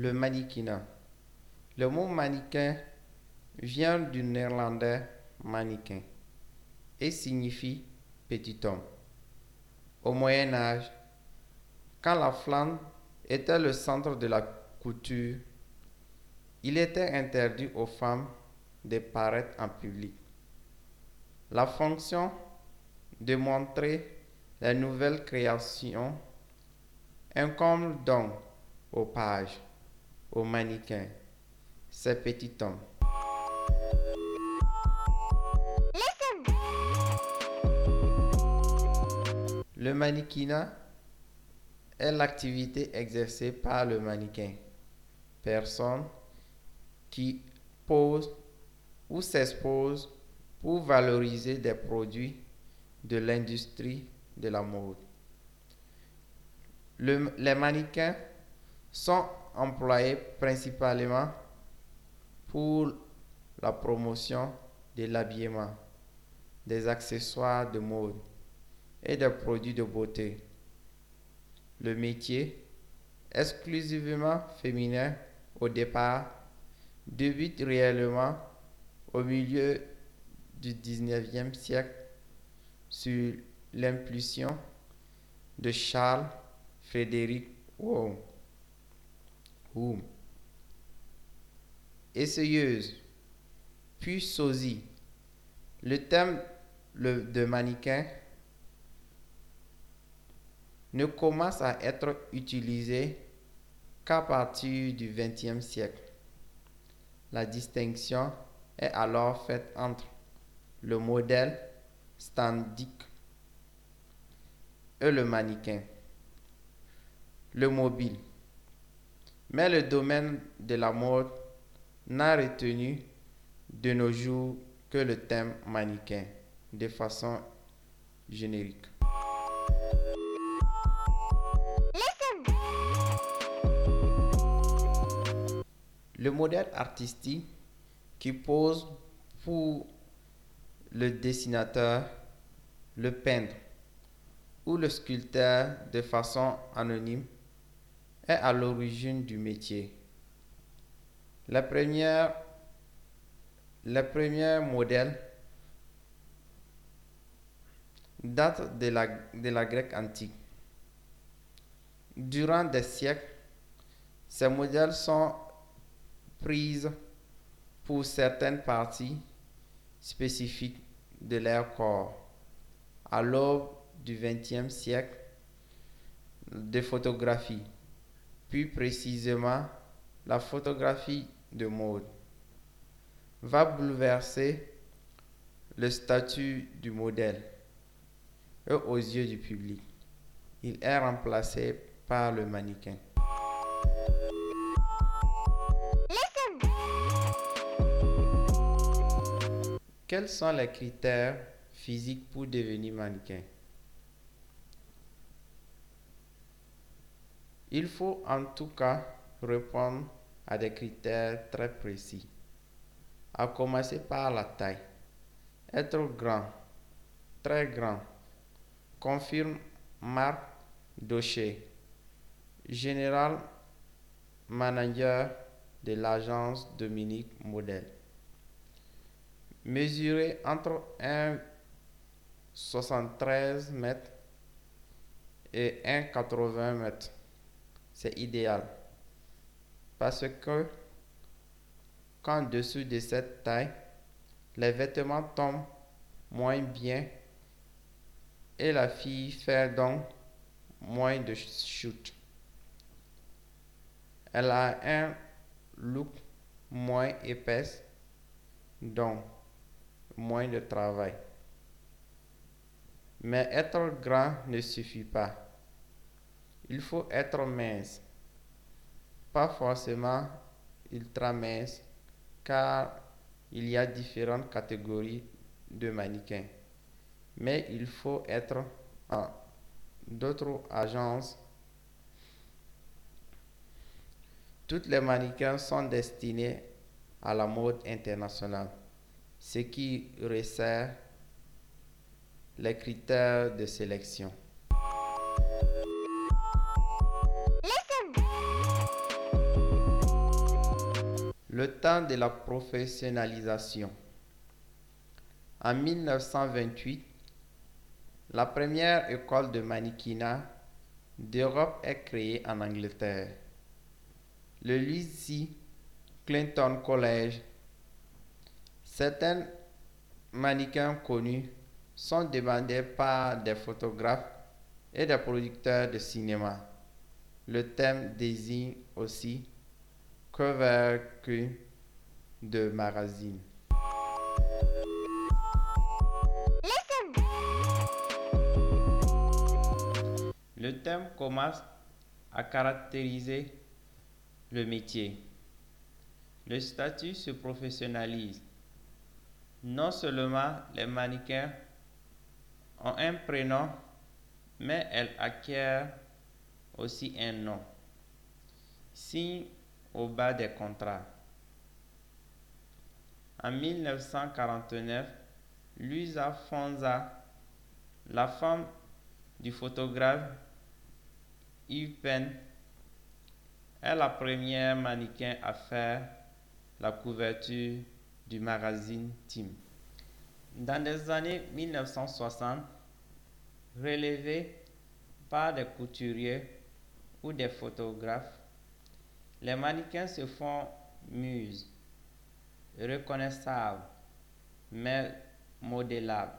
Le mannequinat. Le mot mannequin vient du néerlandais mannequin et signifie petit homme. Au Moyen Âge, quand la Flandre était le centre de la couture, il était interdit aux femmes de paraître en public. La fonction de montrer les nouvelles créations incombe donc aux pages, aux mannequins, ces petits hommes. Le mannequinat est l'activité exercée par le mannequin, personne qui pose ou s'expose pour valoriser des produits de l'industrie de la mode. les mannequins sont employés principalement pour la promotion de l'habillement, des accessoires de mode et des produits de beauté. Le métier, exclusivement féminin au départ, débute réellement au milieu du 19e siècle sur l'impulsion de Charles Frédéric Wow. Essayeuse, puis sosie. Le thème de mannequin ne commence à être utilisé qu'à partir du XXe siècle. La distinction est alors faite entre le modèle standique et le mannequin, le mobile. Mais le domaine de la mode n'a retenu de nos jours que le thème mannequin de façon générique. Le modèle artistique qui pose pour le dessinateur, le peintre ou le sculpteur de façon anonyme est à l'origine du métier. La première, le premier modèle date de la, de la Grèce antique. Durant des siècles, ces modèles sont prises pour certaines parties spécifiques de leur corps. À l'aube du XXe siècle, de photographie, plus précisément la photographie de mode, va bouleverser le statut du modèle aux yeux du public. Il est remplacé par le mannequin. Quels sont les critères physiques pour devenir mannequin? Il faut en tout cas répondre à des critères très précis, à commencer par la taille. Être grand, très grand, confirme Marc Docher, général manager de l'agence Dominique Model mesurer entre 1,73 m et 1,80 m. C'est idéal. Parce que qu'en dessous de cette taille, les vêtements tombent moins bien et la fille fait donc moins de shoot. Elle a un look moins épaisse, donc moins de travail. Mais être grand ne suffit pas. Il faut être mince. Pas forcément ultra mince, car il y a différentes catégories de mannequins. Mais il faut être en d'autres agences. Toutes les mannequins sont destinés à la mode internationale ce qui resserre les critères de sélection. Le temps de la professionnalisation. En 1928, la première école de mannequinat d'Europe est créée en Angleterre. Le Lucy Clinton College. Certains mannequins connus sont demandés par des photographes et des producteurs de cinéma. Le thème désigne aussi cover de magazine. Le thème commence à caractériser le métier. Le statut se professionnalise. Non seulement les mannequins ont un prénom, mais elles acquièrent aussi un nom. Signe au bas des contrats. En 1949, Luisa Fonza, la femme du photographe Yves Penn, est la première mannequin à faire la couverture du magazine Team. Dans les années 1960, relevé par des couturiers ou des photographes, les mannequins se font muses, reconnaissables, mais modélables.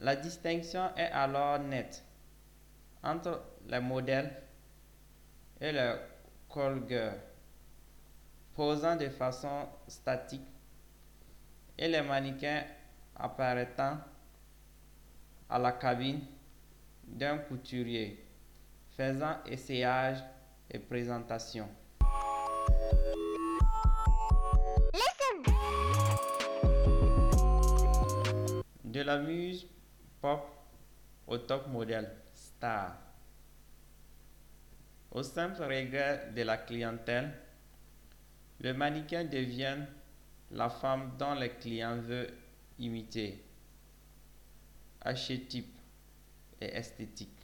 La distinction est alors nette entre les modèles et les colgueurs, posant de façon statique, et les mannequins apparaissant à la cabine d'un couturier, faisant essayage et présentation. De la muse pop au top modèle star. Au simple regret de la clientèle, le mannequin devient la femme dont le client veut imiter. Archétype et esthétique.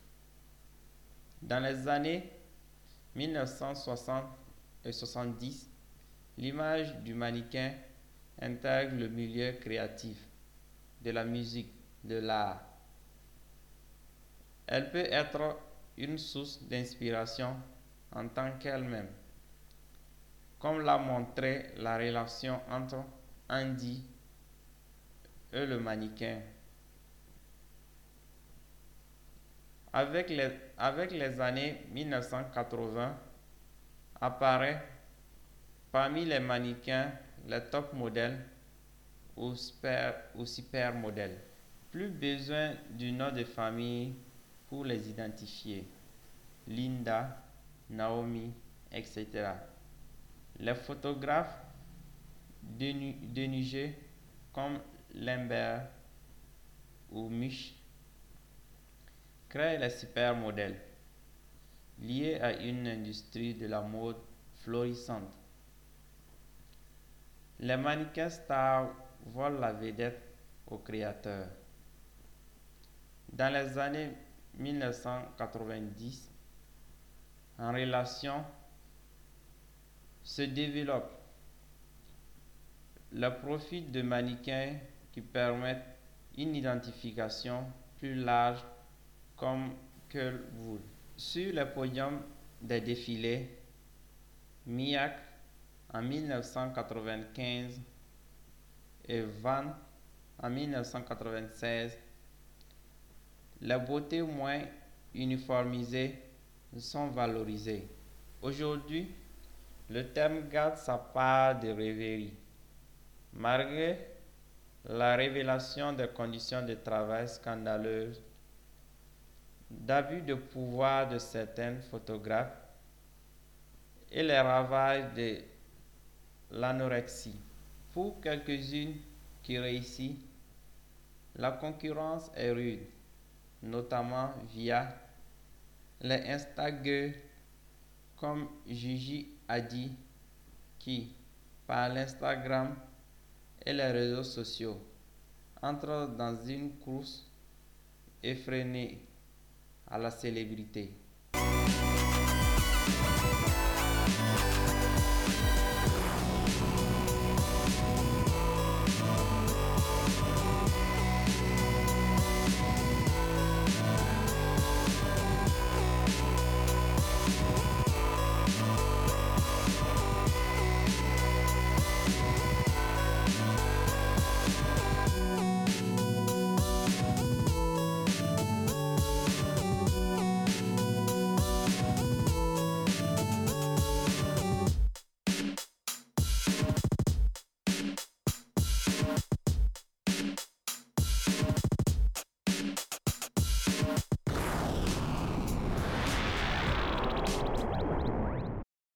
Dans les années 1960 et 70, l'image du mannequin intègre le milieu créatif, de la musique, de l'art. Elle peut être une source d'inspiration en tant qu'elle-même, comme l'a montré la relation entre Andy et le mannequin. Avec les, années 1980, apparaît parmi les mannequins les top modèles ou super, ou. Plus besoin du nom de famille pour les identifier. Linda, Naomi, etc. Les photographes dénugés comme Lambert ou Mich créent les supermodèles liés à une industrie de la mode florissante. Les mannequins stars volent la vedette aux créateurs. Dans les années 1990, en relation se développe le profit de mannequins qui permettent une identification plus large comme vous Sur le podium des défilés, Miak en 1995 et Van en 1996, les beautés moins uniformisées sont valorisées. Aujourd'hui, le thème garde sa part de rêverie. Malgré la révélation des conditions de travail scandaleuses, d'abus de pouvoir de certains photographes et les ravages de l'anorexie. Pour quelques-unes qui réussissent, la concurrence est rude, notamment via les Instagram comme Gigi a dit qui, par l'Instagram et les réseaux sociaux, entre dans une course effrénée à la célébrité.